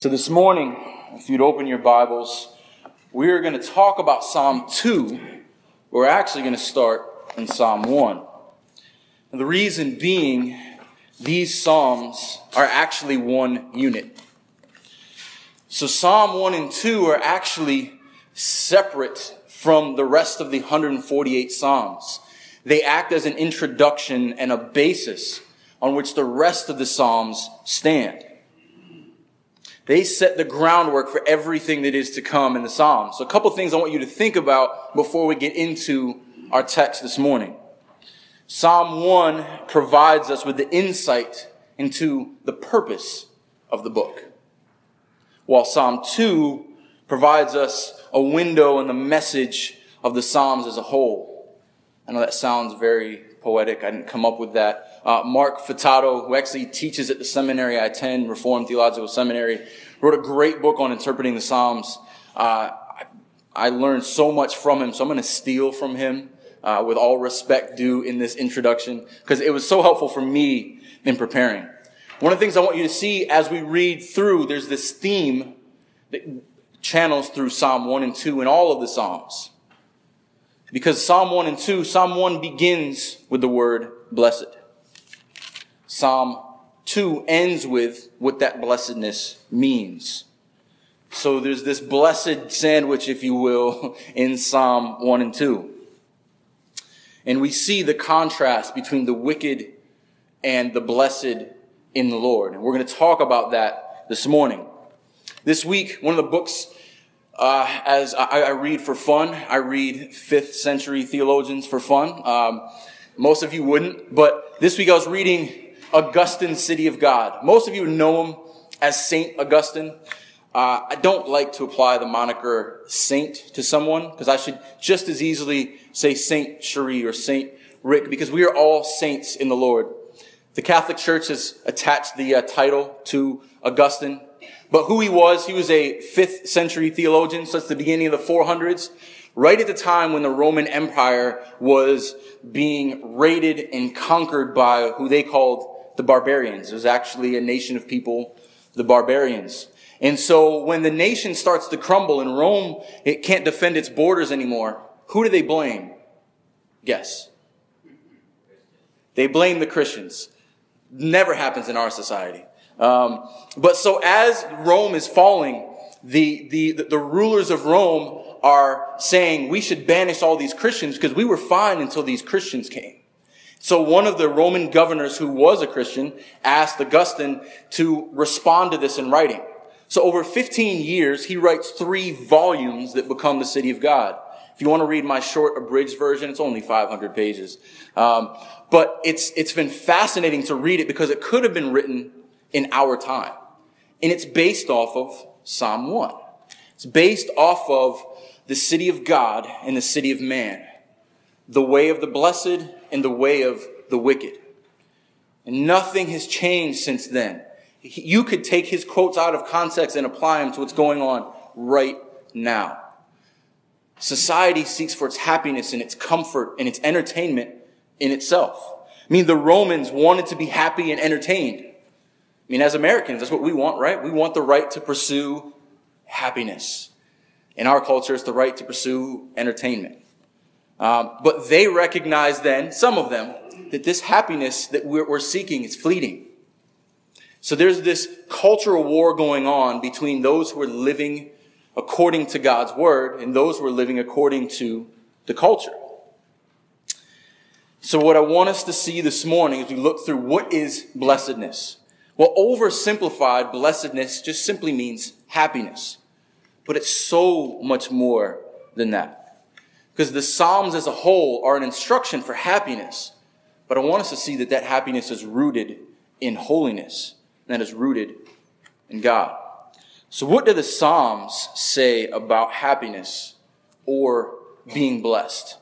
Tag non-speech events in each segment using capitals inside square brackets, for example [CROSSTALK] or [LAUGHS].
So, this morning, if you'd open your Bibles, we're going to talk about Psalm 2. We're actually going to start in Psalm 1. And the reason being, these Psalms are actually one unit. So, Psalm 1 and 2 are actually separate from the rest of the 148 Psalms. They act as an introduction and a basis on which the rest of the Psalms stand. They set the groundwork for everything that is to come in the Psalms. So a couple things I want you to think about before we get into our text this morning. Psalm 1 provides us with the insight into the purpose of the book, while Psalm 2 provides us a window in the message of the Psalms as a whole. I know that sounds very poetic. I didn't come up with that. Uh, Mark Futato, who actually teaches at the seminary I attend, Reformed Theological Seminary, wrote a great book on interpreting the Psalms. Uh, I, I, learned so much from him, so I'm going to steal from him uh, with all respect due in this introduction because it was so helpful for me in preparing. One of the things I want you to see as we read through, there's this theme that channels through Psalm 1 and 2 in all of the Psalms. Because Psalm 1 and 2, Psalm 1 begins with the word blessed. Psalm 2 ends with what that blessedness means. So there's this blessed sandwich, if you will, [LAUGHS] in Psalm 1 and 2. And we see the contrast between the wicked and the blessed in the Lord. And we're going to talk about that this morning. This week, one of the books uh, as I, I, read for fun, I read fifth century theologians for fun. Um, most of you wouldn't, but this week I was reading Augustine, City of God. Most of you know him as Saint Augustine. Uh, I don't like to apply the moniker saint to someone because I should just as easily say Saint Cherie or Saint Rick because we are all saints in the Lord. The Catholic Church has attached the uh, title to Augustine but who he was, he was a fifth century theologian, that's the beginning of the 400s, right at the time when the Roman Empire was being raided and conquered by who they called the barbarians. It was actually a nation of people, the barbarians. And so when the nation starts to crumble and Rome, it can't defend its borders anymore, who do they blame? Guess. They blame the Christians. Never happens in our society. Um, but so as Rome is falling, the, the, the rulers of Rome are saying we should banish all these Christians because we were fine until these Christians came. So one of the Roman governors who was a Christian asked Augustine to respond to this in writing. So over 15 years, he writes three volumes that become the city of God. If you want to read my short abridged version, it's only 500 pages. Um, but it's, it's been fascinating to read it because it could have been written in our time. And it's based off of Psalm 1. It's based off of the city of God and the city of man, the way of the blessed and the way of the wicked. And nothing has changed since then. You could take his quotes out of context and apply them to what's going on right now. Society seeks for its happiness and its comfort and its entertainment in itself. I mean, the Romans wanted to be happy and entertained. I mean, as Americans, that's what we want, right? We want the right to pursue happiness. In our culture, it's the right to pursue entertainment. Um, but they recognize then, some of them, that this happiness that we're, we're seeking is fleeting. So there's this cultural war going on between those who are living according to God's word and those who are living according to the culture. So what I want us to see this morning as we look through what is blessedness. Well, oversimplified, blessedness just simply means happiness. But it's so much more than that. Because the Psalms as a whole are an instruction for happiness. But I want us to see that that happiness is rooted in holiness, and that is rooted in God. So, what do the Psalms say about happiness or being blessed?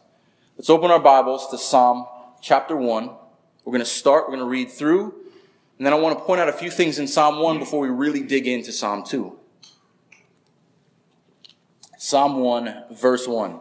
Let's open our Bibles to Psalm chapter 1. We're going to start, we're going to read through and then I want to point out a few things in Psalm 1 before we really dig into Psalm 2. Psalm 1, verse 1.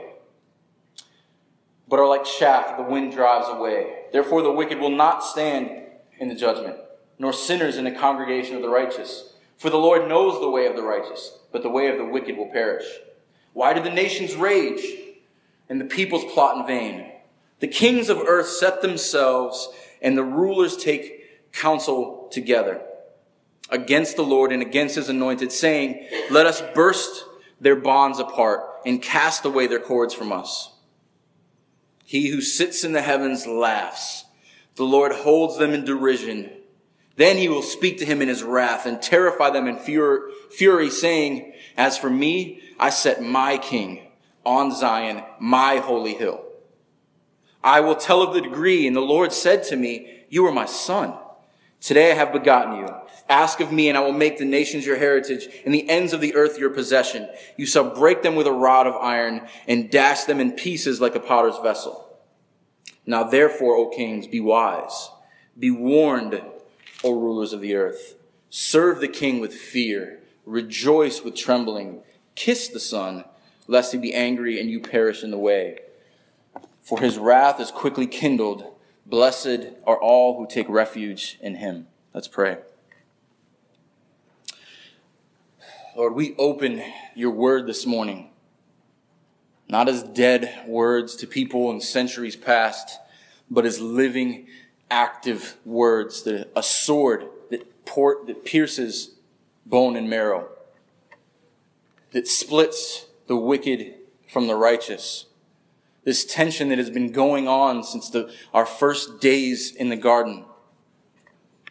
but are like chaff the wind drives away. Therefore, the wicked will not stand in the judgment, nor sinners in the congregation of the righteous. For the Lord knows the way of the righteous, but the way of the wicked will perish. Why do the nations rage and the peoples plot in vain? The kings of earth set themselves, and the rulers take counsel together against the Lord and against his anointed, saying, Let us burst their bonds apart and cast away their cords from us. He who sits in the heavens laughs. The Lord holds them in derision. Then he will speak to him in his wrath and terrify them in fury, saying, As for me, I set my king on Zion, my holy hill. I will tell of the degree, and the Lord said to me, You are my son. Today I have begotten you. Ask of me, and I will make the nations your heritage, and the ends of the earth your possession. You shall break them with a rod of iron, and dash them in pieces like a potter's vessel. Now therefore, O kings, be wise. Be warned, O rulers of the earth. Serve the king with fear. Rejoice with trembling. Kiss the son, lest he be angry and you perish in the way for his wrath is quickly kindled. Blessed are all who take refuge in him. Let's pray. Lord, we open your word this morning, not as dead words to people in centuries past, but as living, active words, a sword that, port, that pierces bone and marrow, that splits the wicked from the righteous this tension that has been going on since the, our first days in the garden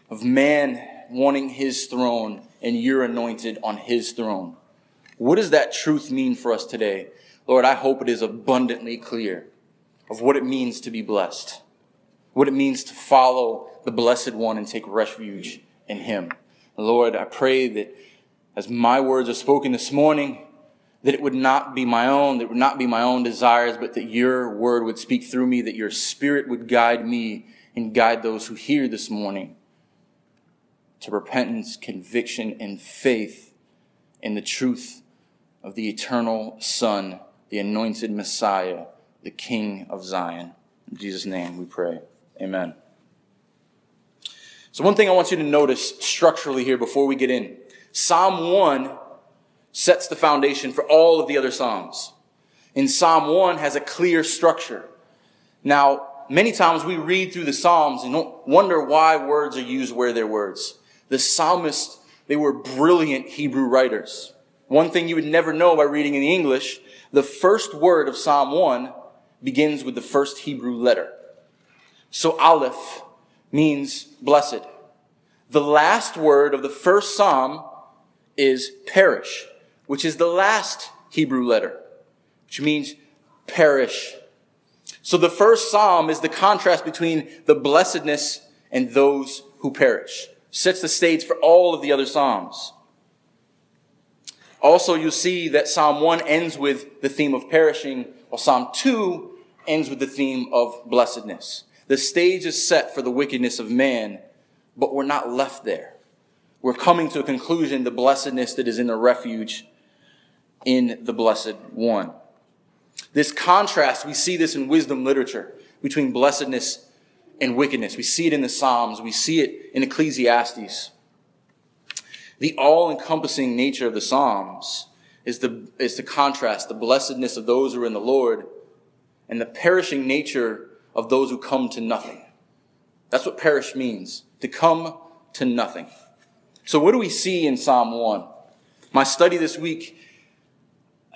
of man wanting his throne and you're anointed on his throne. What does that truth mean for us today? Lord, I hope it is abundantly clear of what it means to be blessed, what it means to follow the blessed one and take refuge in him. Lord, I pray that as my words are spoken this morning, that it would not be my own, that it would not be my own desires, but that your word would speak through me, that your spirit would guide me and guide those who hear this morning to repentance, conviction, and faith in the truth of the eternal Son, the anointed Messiah, the King of Zion. In Jesus' name we pray. Amen. So, one thing I want you to notice structurally here before we get in Psalm 1 sets the foundation for all of the other Psalms. In Psalm 1 has a clear structure. Now, many times we read through the Psalms and wonder why words are used where they're words. The psalmists, they were brilliant Hebrew writers. One thing you would never know by reading in the English, the first word of Psalm 1 begins with the first Hebrew letter. So Aleph means blessed. The last word of the first Psalm is perish which is the last Hebrew letter, which means perish. So the first psalm is the contrast between the blessedness and those who perish. Sets the stage for all of the other psalms. Also, you'll see that Psalm 1 ends with the theme of perishing, while Psalm 2 ends with the theme of blessedness. The stage is set for the wickedness of man, but we're not left there. We're coming to a conclusion, the blessedness that is in the refuge in the Blessed One. This contrast, we see this in wisdom literature between blessedness and wickedness. We see it in the Psalms. We see it in Ecclesiastes. The all-encompassing nature of the Psalms is the, is the contrast, the blessedness of those who are in the Lord and the perishing nature of those who come to nothing. That's what perish means, to come to nothing. So what do we see in Psalm 1? My study this week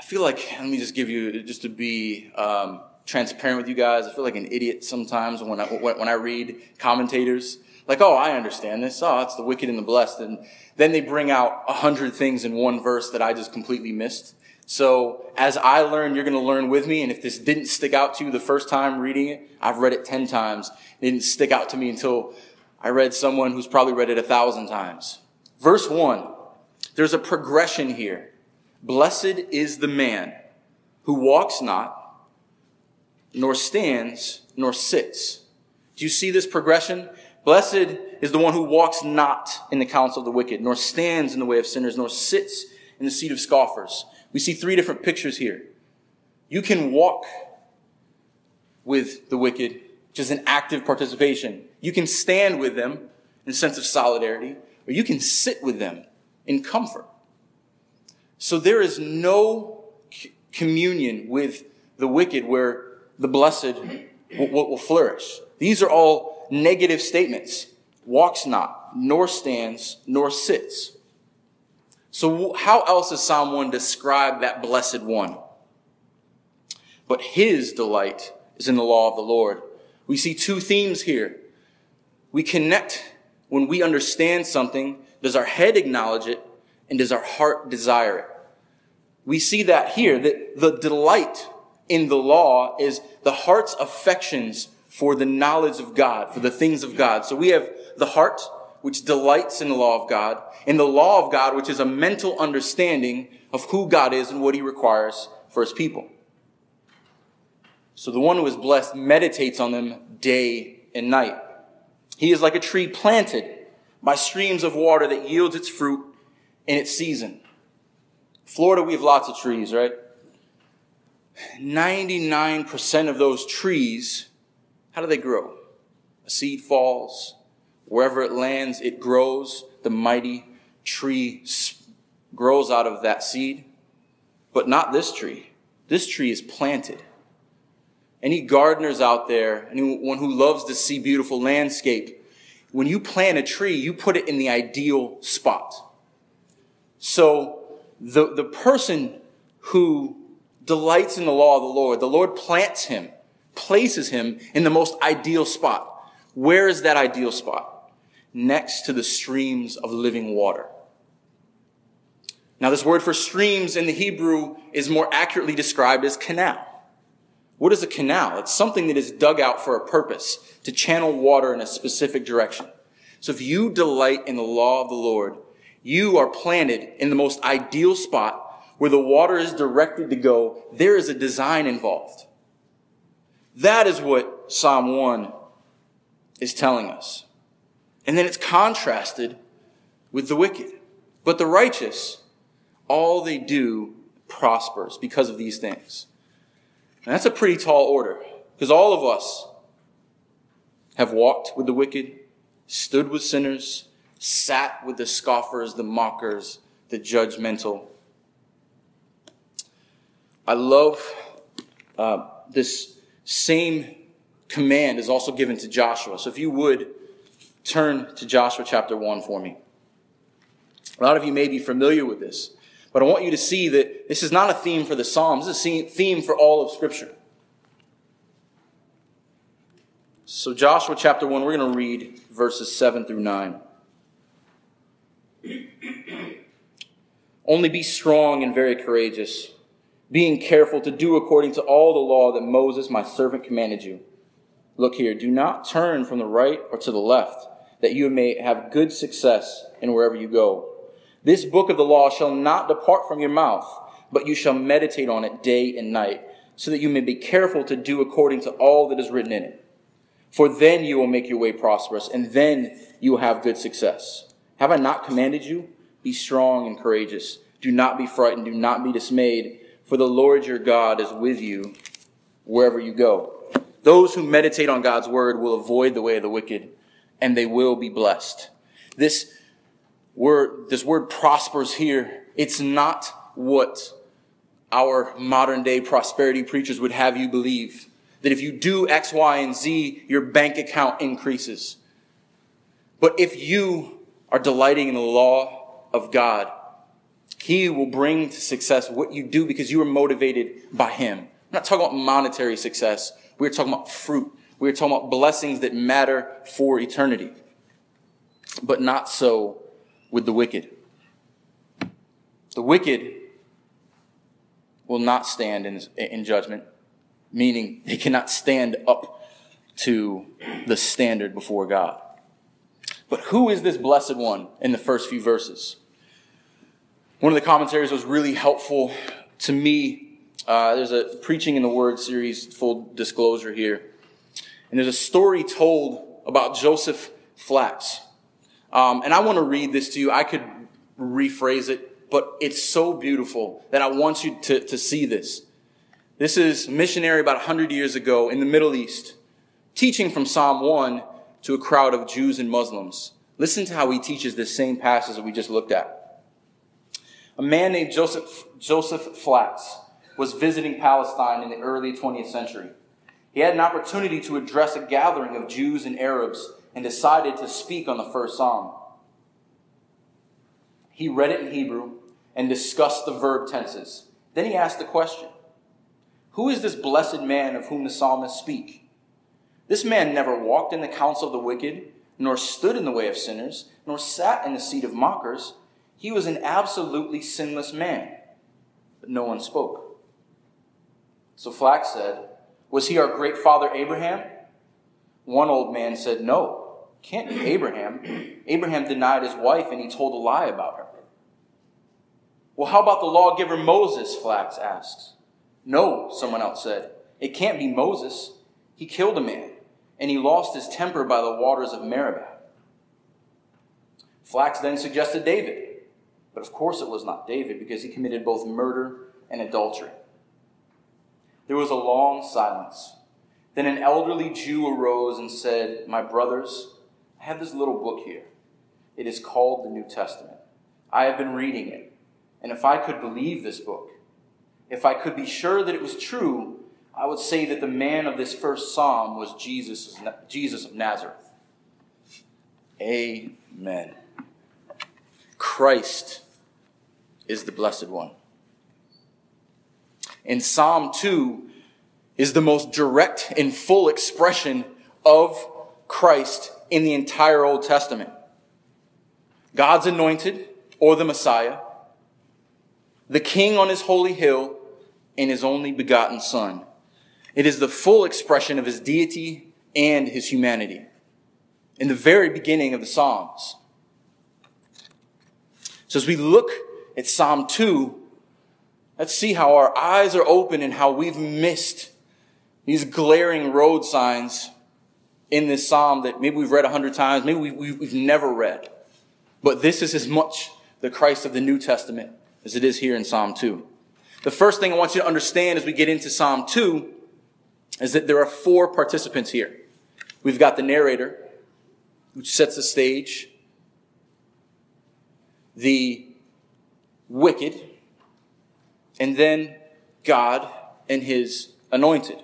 I feel like, let me just give you, just to be um, transparent with you guys, I feel like an idiot sometimes when I, when I read commentators. Like, oh, I understand this. Oh, it's the wicked and the blessed. And then they bring out a hundred things in one verse that I just completely missed. So as I learn, you're going to learn with me. And if this didn't stick out to you the first time reading it, I've read it 10 times. It didn't stick out to me until I read someone who's probably read it a thousand times. Verse one, there's a progression here Blessed is the man who walks not, nor stands, nor sits. Do you see this progression? Blessed is the one who walks not in the counsel of the wicked, nor stands in the way of sinners, nor sits in the seat of scoffers. We see three different pictures here. You can walk with the wicked, which is an active participation. You can stand with them in a sense of solidarity, or you can sit with them in comfort. So there is no communion with the wicked where the blessed will flourish. These are all negative statements. Walks not, nor stands, nor sits. So how else does Psalm 1 describe that blessed one? But his delight is in the law of the Lord. We see two themes here. We connect when we understand something. Does our head acknowledge it? And does our heart desire it? We see that here, that the delight in the law is the heart's affections for the knowledge of God, for the things of God. So we have the heart, which delights in the law of God, and the law of God, which is a mental understanding of who God is and what he requires for his people. So the one who is blessed meditates on them day and night. He is like a tree planted by streams of water that yields its fruit in its season. Florida, we have lots of trees, right? 99% of those trees, how do they grow? A seed falls. Wherever it lands, it grows. The mighty tree grows out of that seed. But not this tree. This tree is planted. Any gardeners out there, anyone who loves to see beautiful landscape, when you plant a tree, you put it in the ideal spot. So the, the person who delights in the law of the Lord, the Lord plants him, places him in the most ideal spot. Where is that ideal spot? Next to the streams of living water. Now, this word for streams in the Hebrew is more accurately described as canal. What is a canal? It's something that is dug out for a purpose, to channel water in a specific direction. So if you delight in the law of the Lord, you are planted in the most ideal spot where the water is directed to go. There is a design involved. That is what Psalm 1 is telling us. And then it's contrasted with the wicked. But the righteous, all they do prospers because of these things. And that's a pretty tall order because all of us have walked with the wicked, stood with sinners, sat with the scoffers, the mockers, the judgmental. I love uh, this same command is also given to Joshua. So if you would turn to Joshua chapter 1 for me. A lot of you may be familiar with this, but I want you to see that this is not a theme for the Psalms, this is a theme for all of Scripture. So, Joshua chapter 1, we're going to read verses 7 through 9. [CLEARS THROAT] Only be strong and very courageous, being careful to do according to all the law that Moses, my servant, commanded you. Look here, do not turn from the right or to the left, that you may have good success in wherever you go. This book of the law shall not depart from your mouth, but you shall meditate on it day and night, so that you may be careful to do according to all that is written in it. For then you will make your way prosperous, and then you will have good success. Have I not commanded you? Be strong and courageous. Do not be frightened. Do not be dismayed, for the Lord your God is with you wherever you go. Those who meditate on God's word will avoid the way of the wicked, and they will be blessed. This word, this word prospers here. It's not what our modern day prosperity preachers would have you believe. That if you do X, Y, and Z, your bank account increases. But if you are delighting in the law of God, He will bring to success what you do because you are motivated by Him. I'm not talking about monetary success. We're talking about fruit. We're talking about blessings that matter for eternity. But not so with the wicked. The wicked will not stand in, in judgment, meaning they cannot stand up to the standard before God. But who is this blessed one in the first few verses? One of the commentaries was really helpful to me. Uh, there's a preaching in the Word series, full disclosure here. And there's a story told about Joseph Flacks. Um, and I want to read this to you. I could rephrase it, but it's so beautiful that I want you to, to see this. This is missionary about 100 years ago in the Middle East, teaching from Psalm 1 to a crowd of Jews and Muslims. Listen to how he teaches this same passage that we just looked at. A man named Joseph, Joseph Flacks was visiting Palestine in the early 20th century. He had an opportunity to address a gathering of Jews and Arabs and decided to speak on the first psalm. He read it in Hebrew and discussed the verb tenses. Then he asked the question Who is this blessed man of whom the psalmists speak? This man never walked in the counsel of the wicked, nor stood in the way of sinners, nor sat in the seat of mockers. He was an absolutely sinless man. But no one spoke. So Flacks said, Was he our great father Abraham? One old man said, No, can't be Abraham. Abraham denied his wife and he told a lie about her. Well, how about the lawgiver Moses? Flacks asks. No, someone else said. It can't be Moses. He killed a man, and he lost his temper by the waters of Meribah. Flacks then suggested David. But of course it was not David because he committed both murder and adultery. There was a long silence. Then an elderly Jew arose and said, My brothers, I have this little book here. It is called the New Testament. I have been reading it. And if I could believe this book, if I could be sure that it was true, I would say that the man of this first psalm was Jesus, Jesus of Nazareth. Amen. Christ is the Blessed One. And Psalm 2 is the most direct and full expression of Christ in the entire Old Testament. God's anointed, or the Messiah, the King on his holy hill, and his only begotten Son. It is the full expression of his deity and his humanity. In the very beginning of the Psalms. So as we look at Psalm 2, let's see how our eyes are open and how we've missed these glaring road signs in this psalm that maybe we've read a hundred times, maybe we've never read. But this is as much the Christ of the New Testament as it is here in Psalm 2. The first thing I want you to understand as we get into Psalm 2 is that there are four participants here. We've got the narrator, which sets the stage, the wicked, and then God and his anointed.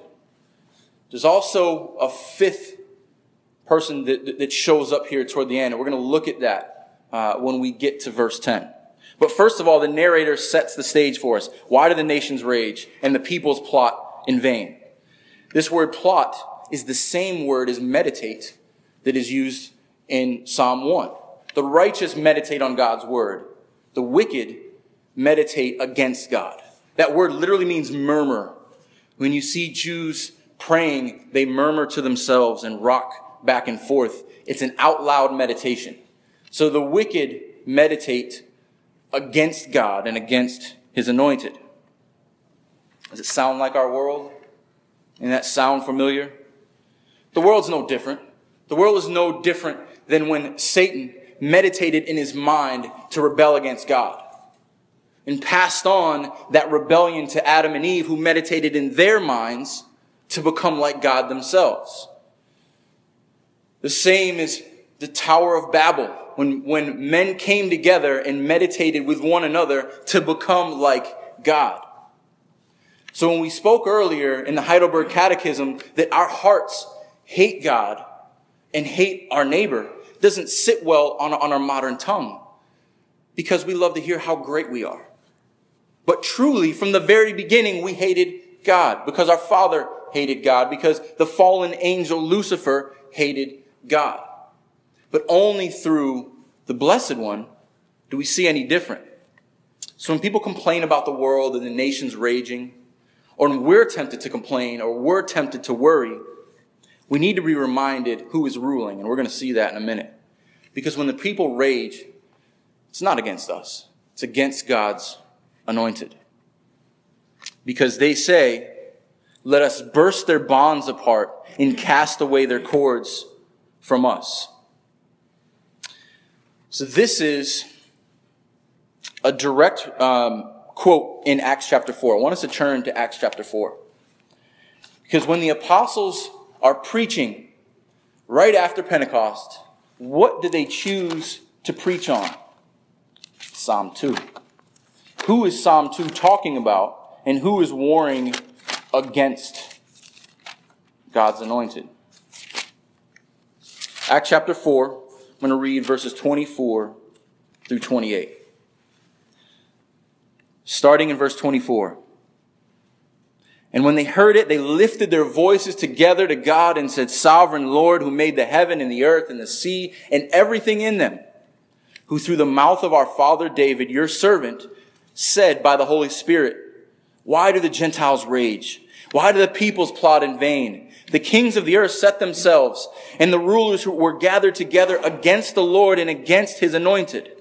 There's also a fifth person that, that shows up here toward the end, and we're going to look at that uh, when we get to verse 10. But first of all, the narrator sets the stage for us. Why do the nations rage and the peoples plot in vain? This word plot is the same word as meditate that is used in Psalm 1. The righteous meditate on God's word. The wicked meditate against God. That word literally means murmur. When you see Jews praying, they murmur to themselves and rock back and forth. It's an out loud meditation. So the wicked meditate against God and against his anointed. Does it sound like our world? And that sound familiar? The world's no different. The world is no different than when Satan meditated in his mind to rebel against God and passed on that rebellion to Adam and Eve who meditated in their minds to become like God themselves. The same is the Tower of Babel when, when men came together and meditated with one another to become like God. So when we spoke earlier in the Heidelberg Catechism that our hearts hate God and hate our neighbor doesn't sit well on, on our modern tongue because we love to hear how great we are. But truly, from the very beginning, we hated God because our father hated God, because the fallen angel Lucifer hated God. But only through the Blessed One do we see any different. So when people complain about the world and the nations raging, or when we're tempted to complain, or we're tempted to worry, we need to be reminded who is ruling, and we're going to see that in a minute. Because when the people rage, it's not against us. It's against God's anointed. Because they say, let us burst their bonds apart and cast away their cords from us. So this is a direct um, quote in Acts chapter 4. I want us to turn to Acts chapter 4. Because when the apostles are preaching right after Pentecost, what did they choose to preach on? Psalm 2. Who is Psalm 2 talking about, and who is warring against God's anointed? Acts chapter 4, I'm going to read verses 24 through 28. Starting in verse 24. And when they heard it, they lifted their voices together to God and said, Sovereign Lord, who made the heaven and the earth and the sea and everything in them, who through the mouth of our father David, your servant, said by the Holy Spirit, Why do the Gentiles rage? Why do the peoples plot in vain? The kings of the earth set themselves, and the rulers who were gathered together against the Lord and against his anointed.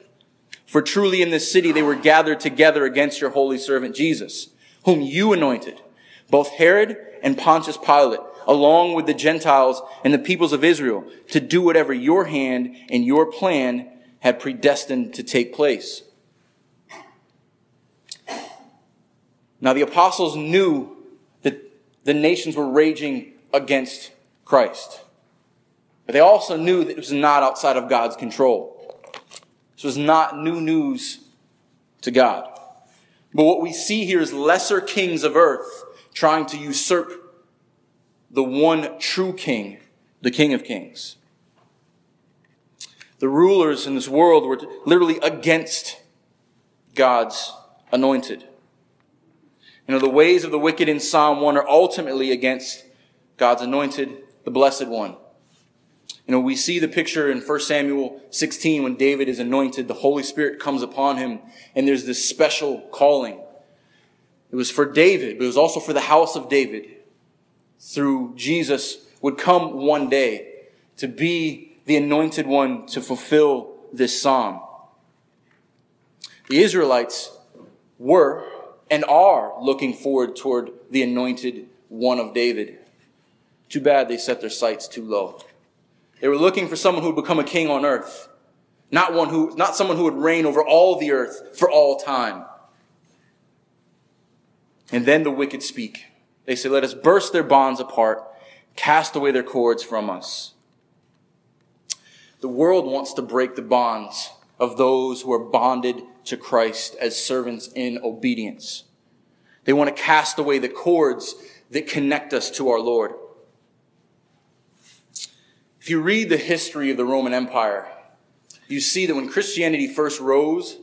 For truly in this city they were gathered together against your holy servant Jesus, whom you anointed, both Herod and Pontius Pilate, along with the Gentiles and the peoples of Israel, to do whatever your hand and your plan had predestined to take place. Now the apostles knew that the nations were raging against Christ. But they also knew that it was not outside of God's control. This was not new news to God. But what we see here is lesser kings of earth trying to usurp the one true king, the King of Kings. The rulers in this world were literally against God's anointed. You know, the ways of the wicked in Psalm 1 are ultimately against God's anointed, the blessed one. You know, we see the picture in 1 Samuel 16 when David is anointed, the Holy Spirit comes upon him, and there's this special calling. It was for David, but it was also for the house of David. Through Jesus would come one day to be the anointed one to fulfill this psalm. The Israelites were and are looking forward toward the anointed one of David. Too bad they set their sights too low. They were looking for someone who would become a king on earth, not one who, not someone who would reign over all the earth for all time. And then the wicked speak. They say, let us burst their bonds apart, cast away their cords from us. The world wants to break the bonds of those who are bonded to Christ as servants in obedience. They want to cast away the cords that connect us to our Lord. If you read the history of the Roman Empire, you see that when Christianity first rose,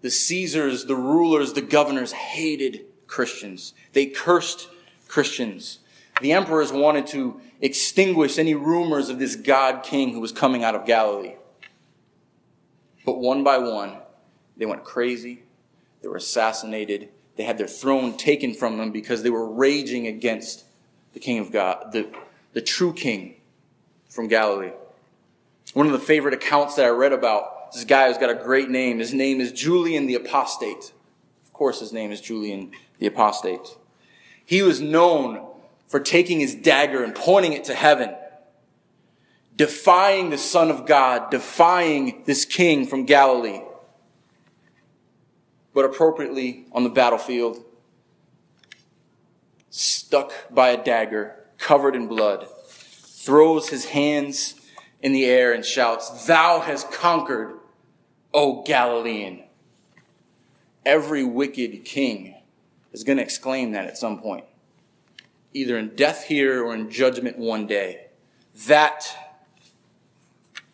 the Caesars, the rulers, the governors hated Christians. They cursed Christians. The emperors wanted to extinguish any rumors of this God king who was coming out of Galilee. But one by one, they went crazy. They were assassinated. They had their throne taken from them because they were raging against the king of God, the, the true king from Galilee. One of the favorite accounts that I read about this guy who's got a great name. His name is Julian the Apostate. Of course, his name is Julian the Apostate. He was known for taking his dagger and pointing it to heaven, defying the Son of God, defying this king from Galilee. But appropriately on the battlefield, stuck by a dagger, covered in blood throws his hands in the air and shouts, Thou hast conquered, O Galilean. Every wicked king is going to exclaim that at some point, either in death here or in judgment one day. That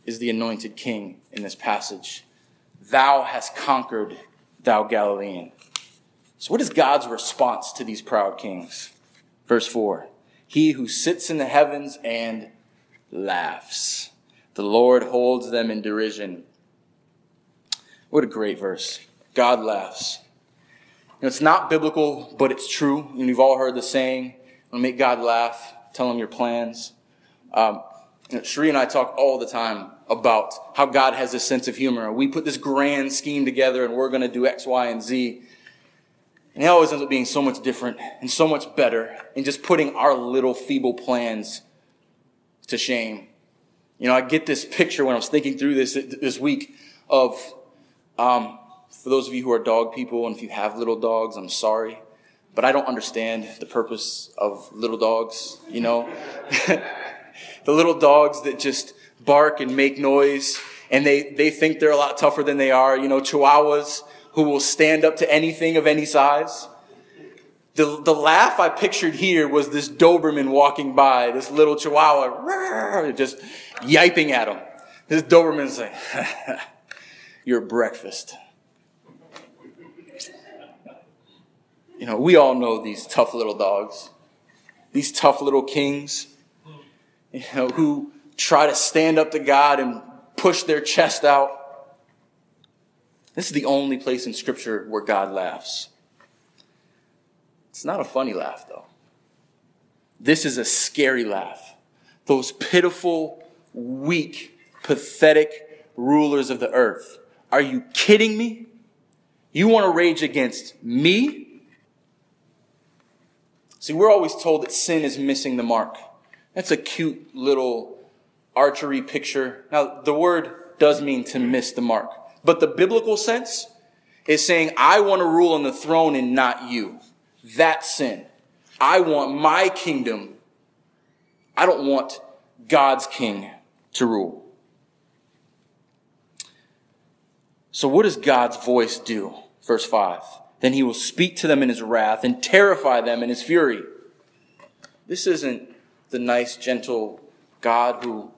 is the anointed king in this passage. Thou hast conquered, thou Galilean. So, what is God's response to these proud kings? Verse 4 he who sits in the heavens and laughs. The Lord holds them in derision. What a great verse. God laughs. You know, it's not biblical, but it's true. And you've all heard the saying, "Want to make God laugh? Tell him your plans." Um, You know, Sheree and I talk all the time about how God has a sense of humor. We put this grand scheme together and we're going to do X, Y, and Z. And it always ends up being so much different and so much better in just putting our little feeble plans to shame. You know, I get this picture when I was thinking through this this week of, um, for those of you who are dog people and if you have little dogs, I'm sorry, but I don't understand the purpose of little dogs, you know? [LAUGHS] the little dogs that just bark and make noise and they, they think they're a lot tougher than they are. You know, chihuahuas who will stand up to anything of any size. The, the laugh I pictured here was this Doberman walking by, this little chihuahua, just yiping at him. This Doberman's like, [LAUGHS] your breakfast. You know, we all know these tough little dogs, these tough little kings you know, who try to stand up to God and push their chest out. This is the only place in Scripture where God laughs. It's not a funny laugh, though. This is a scary laugh. Those pitiful, weak, pathetic rulers of the earth. Are you kidding me? You want to rage against me? See, we're always told that sin is missing the mark. That's a cute little archery picture. Now, the word does mean to miss the mark, but the biblical sense is saying, I want to rule on the throne and not you. That's sin. I want my kingdom. I don't want God's king to rule. So what does God's voice do? Verse 5. Then he will speak to them in his wrath and terrify them in his fury. This isn't the nice, gentle God who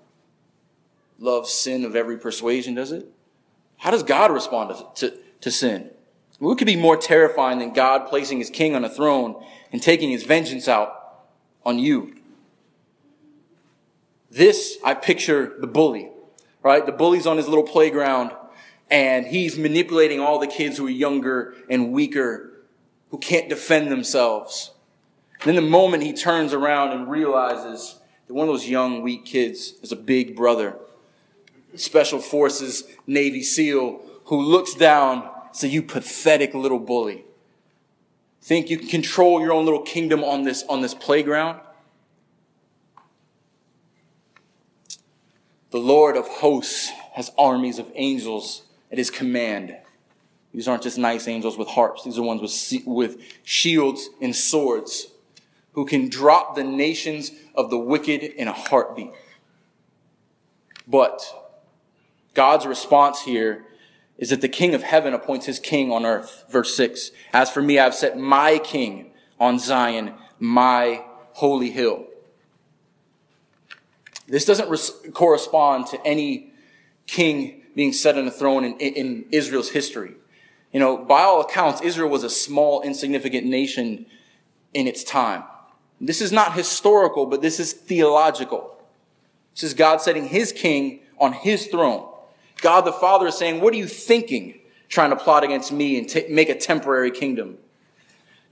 loves sin of every persuasion, does it? How does God respond to, to, to sin? What could be more terrifying than God placing his king on a throne and taking his vengeance out on you? This, I picture the bully, right? The bully's on his little playground and he's manipulating all the kids who are younger and weaker, who can't defend themselves. Then the moment he turns around and realizes that one of those young, weak kids is a big brother, special forces Navy SEAL, who looks down says, You pathetic little bully. Think you can control your own little kingdom on this, on this playground? The Lord of hosts has armies of angels at his command. These aren't just nice angels with harps. These are ones with, with shields and swords who can drop the nations of the wicked in a heartbeat. But God's response here is that the king of heaven appoints his king on earth. Verse 6. As for me, I've set my king on Zion, my holy hill. This doesn't res- correspond to any king being set on a throne in, in Israel's history. You know, by all accounts, Israel was a small, insignificant nation in its time. This is not historical, but this is theological. This is God setting his king on his throne. God the Father is saying, What are you thinking trying to plot against me and t- make a temporary kingdom?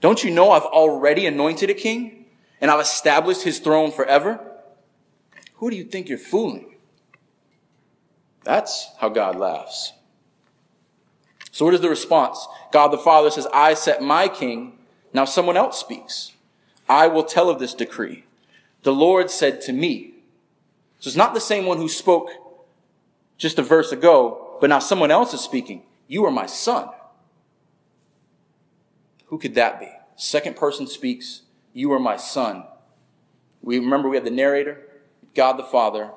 Don't you know I've already anointed a king and I've established his throne forever? Who do you think you're fooling? That's how God laughs. So, what is the response? God the Father says, I set my king. Now someone else speaks. I will tell of this decree. The Lord said to me. So it's not the same one who spoke just a verse ago, but now someone else is speaking. You are my son. Who could that be? Second person speaks. You are my son. We remember we have the narrator, God the Father.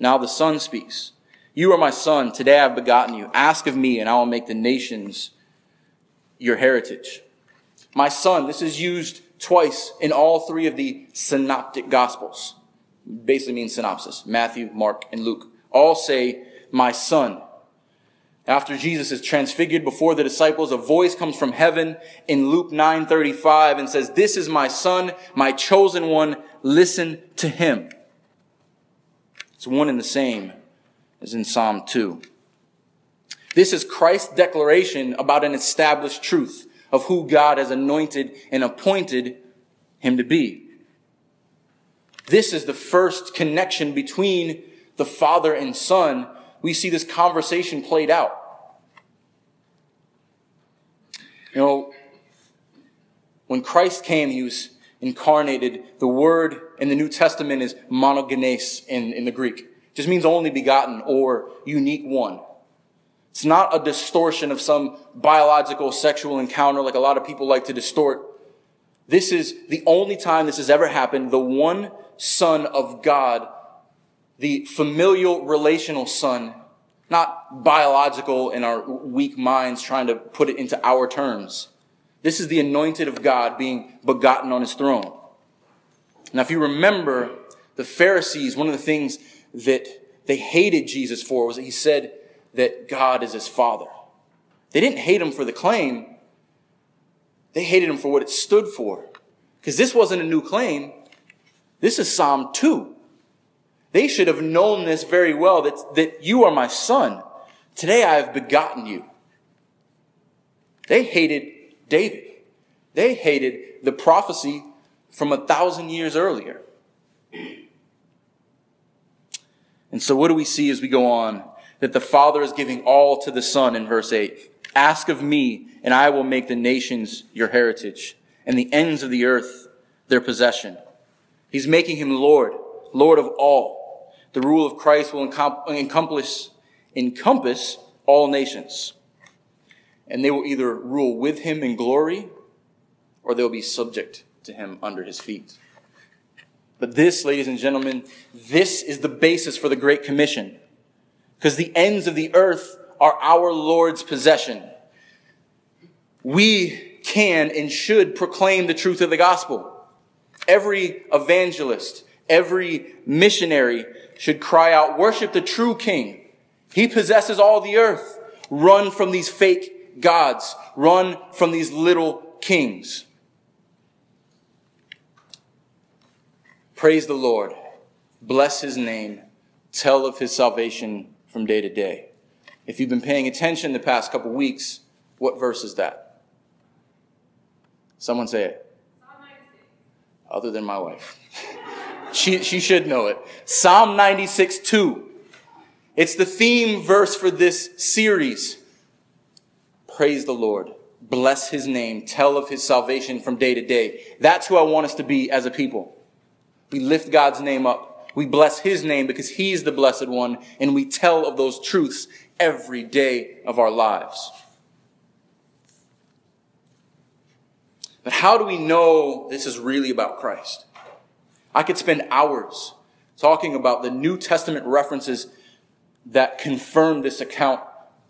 Now the son speaks. You are my son. Today I have begotten you. Ask of me and I will make the nations your heritage. My son, this is used twice in all three of the synoptic gospels. Basically means synopsis. Matthew, Mark, and Luke. All say, my son. After Jesus is transfigured before the disciples, a voice comes from heaven in Luke 9:35 and says, "This is my son, my chosen one, listen to him." It's one and the same as in Psalm 2. This is Christ's declaration about an established truth of who God has anointed and appointed him to be. This is the first connection between the Father and Son. We see this conversation played out. You know, when Christ came, he was incarnated. The word in the New Testament is monogenes in, in the Greek. It just means only begotten or unique one. It's not a distortion of some biological sexual encounter like a lot of people like to distort. This is the only time this has ever happened. The one Son of God, the familial relational Son, not biological in our weak minds trying to put it into our terms. This is the anointed of God being begotten on his throne. Now, if you remember, the Pharisees, one of the things that they hated Jesus for was that he said that God is his father. They didn't hate him for the claim, they hated him for what it stood for. Because this wasn't a new claim. This is Psalm 2. They should have known this very well that, that you are my son. Today I have begotten you. They hated David. They hated the prophecy from a thousand years earlier. And so, what do we see as we go on? That the Father is giving all to the Son in verse 8. Ask of me, and I will make the nations your heritage, and the ends of the earth their possession. He's making him Lord, Lord of all. The rule of Christ will encompass, encompass all nations. And they will either rule with him in glory, or they'll be subject to him under his feet. But this, ladies and gentlemen, this is the basis for the Great Commission. Because the ends of the earth are our Lord's possession. We can and should proclaim the truth of the gospel. Every evangelist, every missionary should cry out, worship the true king. He possesses all the earth. Run from these fake gods. Run from these little kings. Praise the Lord. Bless his name. Tell of his salvation from day to day. If you've been paying attention the past couple weeks, what verse is that? Someone say it. Other than my wife. [LAUGHS] she, she should know it. Psalm 96 2. It's the theme verse for this series. Praise the Lord. Bless his name. Tell of his salvation from day to day. That's who I want us to be as a people. We lift God's name up. We bless his name because he's the blessed one, and we tell of those truths every day of our lives. But how do we know this is really about Christ? I could spend hours talking about the New Testament references that confirm this account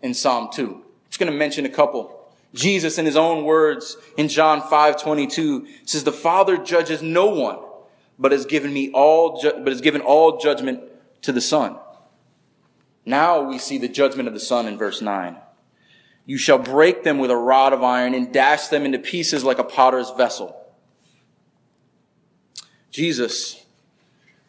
in Psalm 2. I'm just going to mention a couple. Jesus, in his own words in John 5 22, says, The Father judges no one but has given me all, but has given all judgment to the Son. Now we see the judgment of the Son in verse 9. You shall break them with a rod of iron and dash them into pieces like a potter's vessel. Jesus,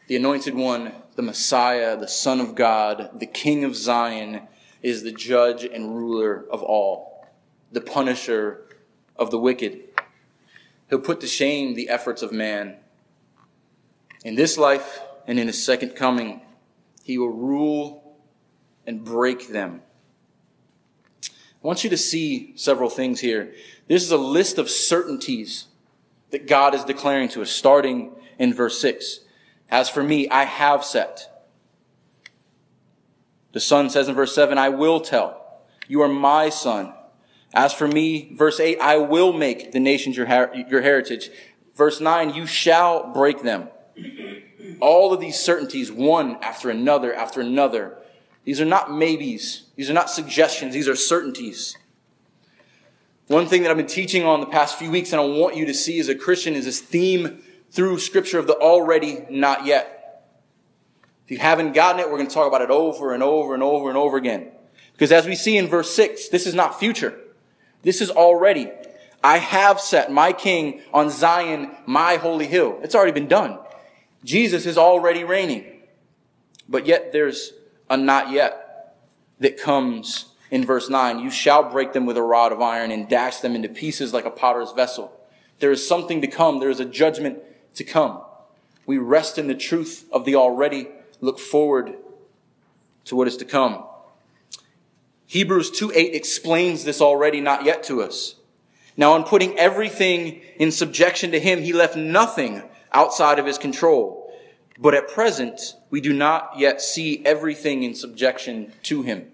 the anointed one, the Messiah, the Son of God, the King of Zion, is the judge and ruler of all, the punisher of the wicked. He'll put to shame the efforts of man in this life and in his second coming, he will rule and break them. I want you to see several things here. This is a list of certainties that God is declaring to us, starting in verse 6. As for me, I have set. The Son says in verse 7, I will tell. You are my son. As for me, verse 8, I will make the nations your, her- your heritage. Verse 9, you shall break them. All of these certainties, one after another after another. These are not maybes. These are not suggestions. These are certainties. One thing that I've been teaching on the past few weeks and I want you to see as a Christian is this theme through scripture of the already, not yet. If you haven't gotten it, we're going to talk about it over and over and over and over again. Because as we see in verse 6, this is not future. This is already. I have set my king on Zion, my holy hill. It's already been done. Jesus is already reigning. But yet there's a not yet that comes in verse 9. You shall break them with a rod of iron and dash them into pieces like a potter's vessel. There is something to come. There is a judgment to come. We rest in the truth of the already, look forward to what is to come. Hebrews 2 8 explains this already, not yet to us. Now, in putting everything in subjection to him, he left nothing outside of his control. But at present, we do not yet see everything in subjection to him.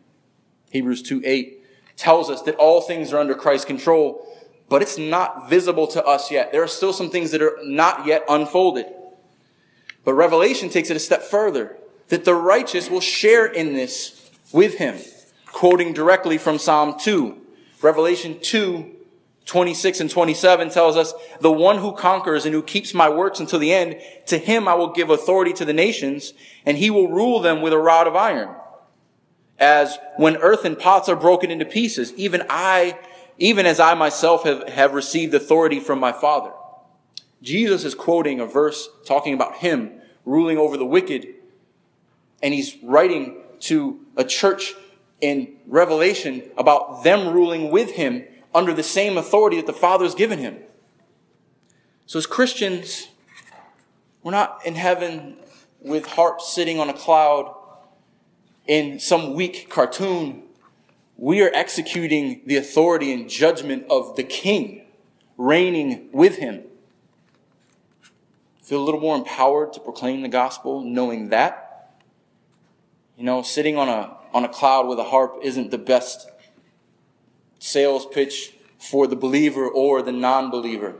Hebrews 2 8 tells us that all things are under Christ's control, but it's not visible to us yet. There are still some things that are not yet unfolded. But Revelation takes it a step further that the righteous will share in this with him. Quoting directly from Psalm 2, Revelation 2, 26 and 27 tells us, the one who conquers and who keeps my works until the end, to him I will give authority to the nations, and he will rule them with a rod of iron. As when earthen pots are broken into pieces, even I, even as I myself have, have received authority from my Father. Jesus is quoting a verse talking about him ruling over the wicked, and he's writing to a church in Revelation about them ruling with him under the same authority that the Father has given him. So as Christians, we're not in heaven with harps sitting on a cloud in some weak cartoon. We are executing the authority and judgment of the King, reigning with him. Feel a little more empowered to proclaim the gospel, knowing that. You know, sitting on a, on a cloud with a harp isn't the best sales pitch for the believer or the non believer.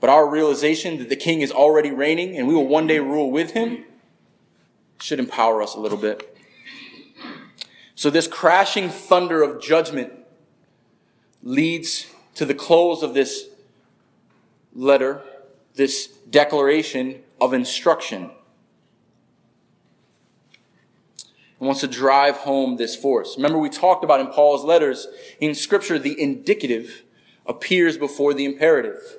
But our realization that the king is already reigning and we will one day rule with him should empower us a little bit. So, this crashing thunder of judgment leads to the close of this letter, this declaration of instruction. Wants to drive home this force. Remember, we talked about in Paul's letters, in Scripture, the indicative appears before the imperative.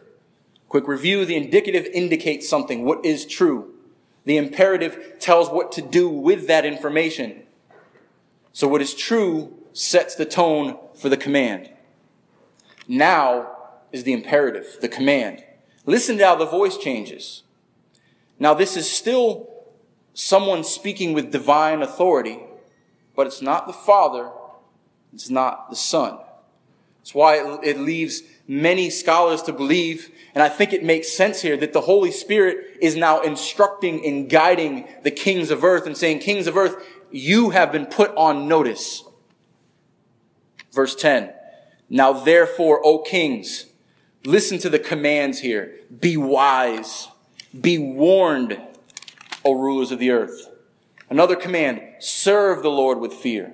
Quick review the indicative indicates something, what is true. The imperative tells what to do with that information. So, what is true sets the tone for the command. Now is the imperative, the command. Listen to how the voice changes. Now, this is still someone speaking with divine authority, but it's not the Father, it's not the Son. That's why it, leaves many scholars to believe, and I think it makes sense here, that the Holy Spirit is now instructing and guiding the kings of earth and saying, Kings of earth, you have been put on notice. Verse 10. Now therefore, O kings, listen to the commands here. Be wise. Be warned. O rulers of the earth. Another command, serve the Lord with fear.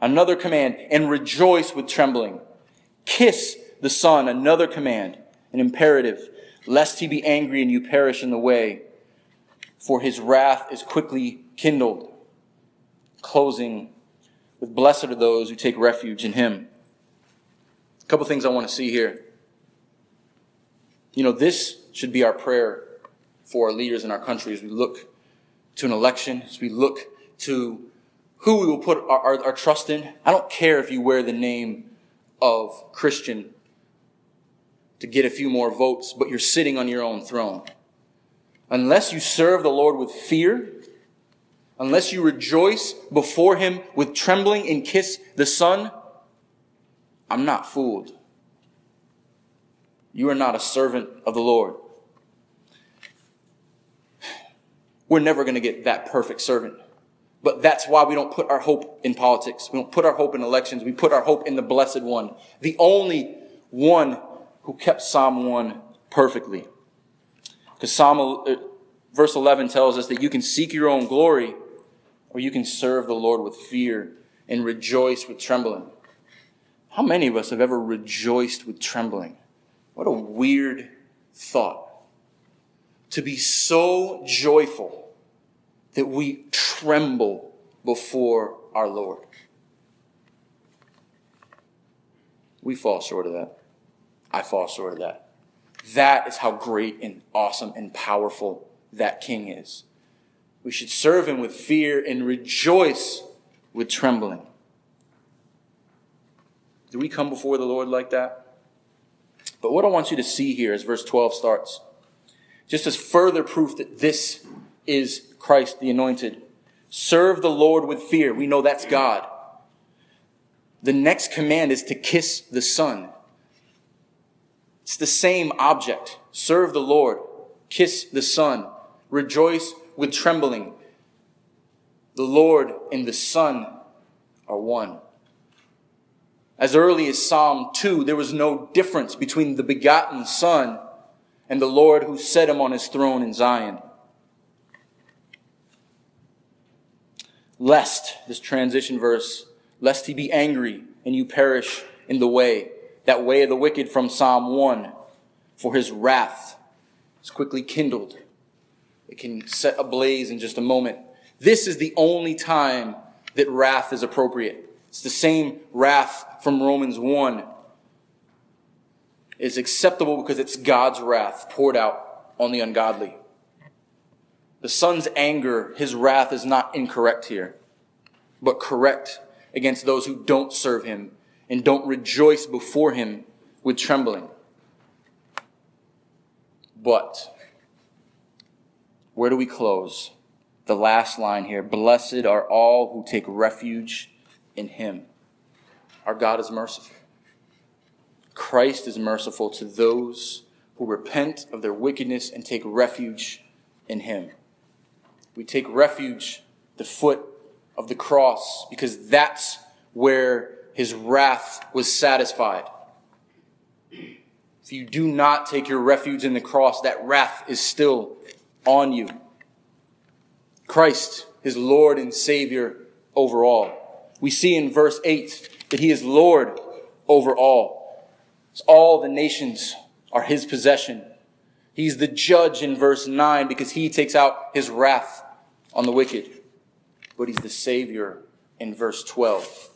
Another command, and rejoice with trembling. Kiss the Son. Another command, an imperative, lest he be angry and you perish in the way, for his wrath is quickly kindled. Closing with blessed are those who take refuge in him. A couple things I want to see here. You know, this should be our prayer for our leaders in our country as we look to an election, as we look to who we will put our, our, our, trust in, I don't care if you wear the name of Christian to get a few more votes, but you're sitting on your own throne. Unless you serve the Lord with fear, unless you rejoice before Him with trembling and kiss the Son, I'm not fooled. You are not a servant of the Lord. We're never going to get that perfect servant. But that's why we don't put our hope in politics. We don't put our hope in elections. We put our hope in the blessed one, the only one who kept Psalm 1 perfectly. Because Psalm, uh, verse 11 tells us that you can seek your own glory or you can serve the Lord with fear and rejoice with trembling. How many of us have ever rejoiced with trembling? What a weird thought. To be so joyful that we tremble before our Lord. We fall short of that. I fall short of that. That is how great and awesome and powerful that King is. We should serve him with fear and rejoice with trembling. Do we come before the Lord like that? But what I want you to see here as verse 12 starts just as further proof that this is Christ the anointed. Serve the Lord with fear. We know that's God. The next command is to kiss the Son. It's the same object. Serve the Lord. Kiss the Son. Rejoice with trembling. The Lord and the Son are one. As early as Psalm 2, there was no difference between the begotten Son and the Lord who set him on his throne in Zion. Lest, this transition verse, lest he be angry and you perish in the way, that way of the wicked from Psalm 1, for his wrath is quickly kindled. It can set ablaze in just a moment. This is the only time that wrath is appropriate. It's the same wrath from Romans 1. It's acceptable because it's God's wrath poured out on the ungodly. The son's anger, his wrath is not incorrect here, but correct against those who don't serve him and don't rejoice before him with trembling. But, where do we close? The last line here Blessed are all who take refuge in him. Our God is merciful. Christ is merciful to those who repent of their wickedness and take refuge in him. We take refuge the foot of the cross because that's where his wrath was satisfied. If you do not take your refuge in the cross, that wrath is still on you. Christ is Lord and Savior over all. We see in verse 8 that he is Lord over all. All the nations are his possession. He's the judge in verse 9 because he takes out his wrath on the wicked. But he's the Savior in verse 12.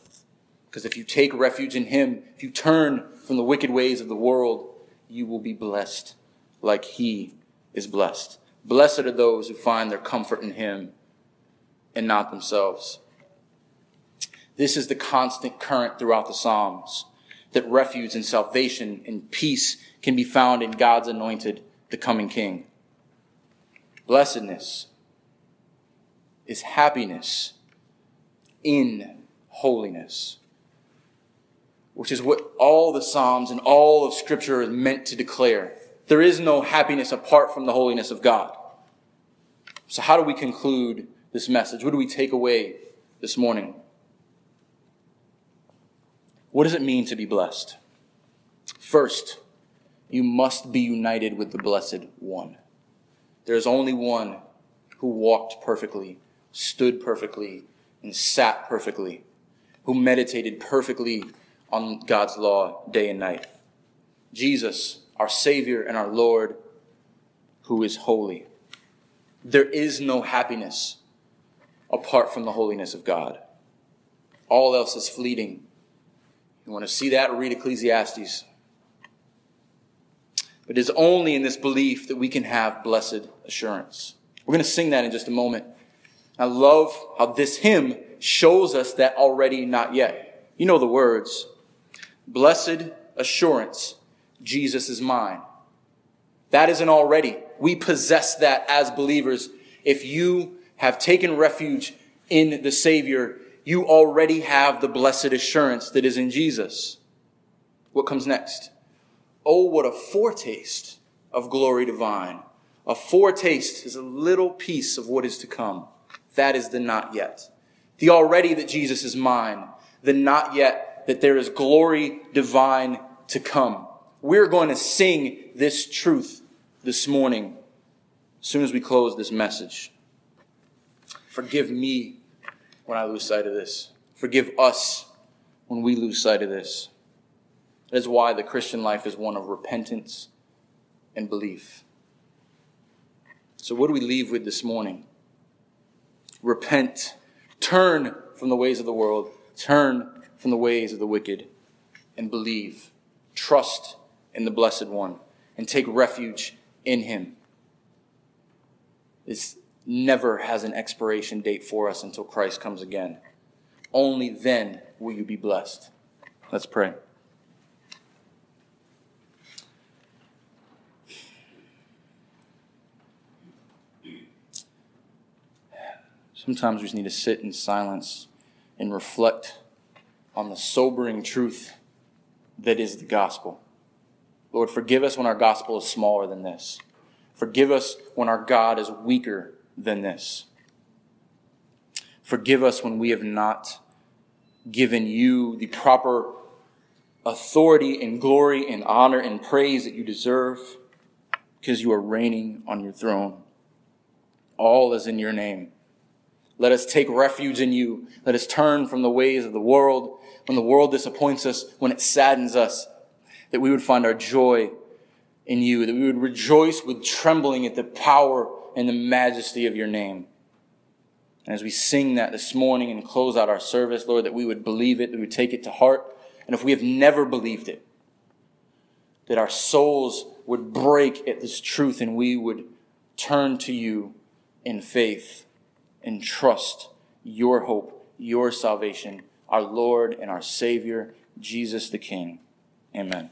Because if you take refuge in him, if you turn from the wicked ways of the world, you will be blessed like he is blessed. Blessed are those who find their comfort in him and not themselves. This is the constant current throughout the Psalms that refuge and salvation and peace can be found in God's anointed, the coming King. Blessedness is happiness in holiness, which is what all the Psalms and all of Scripture is meant to declare. There is no happiness apart from the holiness of God. So, how do we conclude this message? What do we take away this morning? What does it mean to be blessed? First, you must be united with the Blessed One. There is only one who walked perfectly, stood perfectly, and sat perfectly, who meditated perfectly on God's law day and night. Jesus, our Savior and our Lord, who is holy. There is no happiness apart from the holiness of God. All else is fleeting. You want to see that? Read Ecclesiastes. But it is only in this belief that we can have blessed assurance. We're going to sing that in just a moment. I love how this hymn shows us that already not yet. You know the words. Blessed assurance, Jesus is mine. That isn't already. We possess that as believers. If you have taken refuge in the Savior, you already have the blessed assurance that is in Jesus. What comes next? Oh, what a foretaste of glory divine. A foretaste is a little piece of what is to come. That is the not yet. The already that Jesus is mine. The not yet that there is glory divine to come. We're going to sing this truth this morning as soon as we close this message. Forgive me when I lose sight of this. Forgive us when we lose sight of this. That is why the Christian life is one of repentance and belief. So, what do we leave with this morning? Repent. Turn from the ways of the world. Turn from the ways of the wicked. And believe. Trust in the Blessed One. And take refuge in Him. This never has an expiration date for us until Christ comes again. Only then will you be blessed. Let's pray. Sometimes we just need to sit in silence and reflect on the sobering truth that is the gospel. Lord, forgive us when our gospel is smaller than this. Forgive us when our God is weaker than this. Forgive us when we have not given you the proper authority and glory and honor and praise that you deserve because you are reigning on your throne. All is in your name. Let us take refuge in you. Let us turn from the ways of the world when the world disappoints us, when it saddens us, that we would find our joy in you, that we would rejoice with trembling at the power and the majesty of your name. And as we sing that this morning and close out our service, Lord, that we would believe it, that we would take it to heart. And if we have never believed it, that our souls would break at this truth and we would turn to you in faith and trust your hope, your salvation, our Lord and our Savior, Jesus the King. Amen.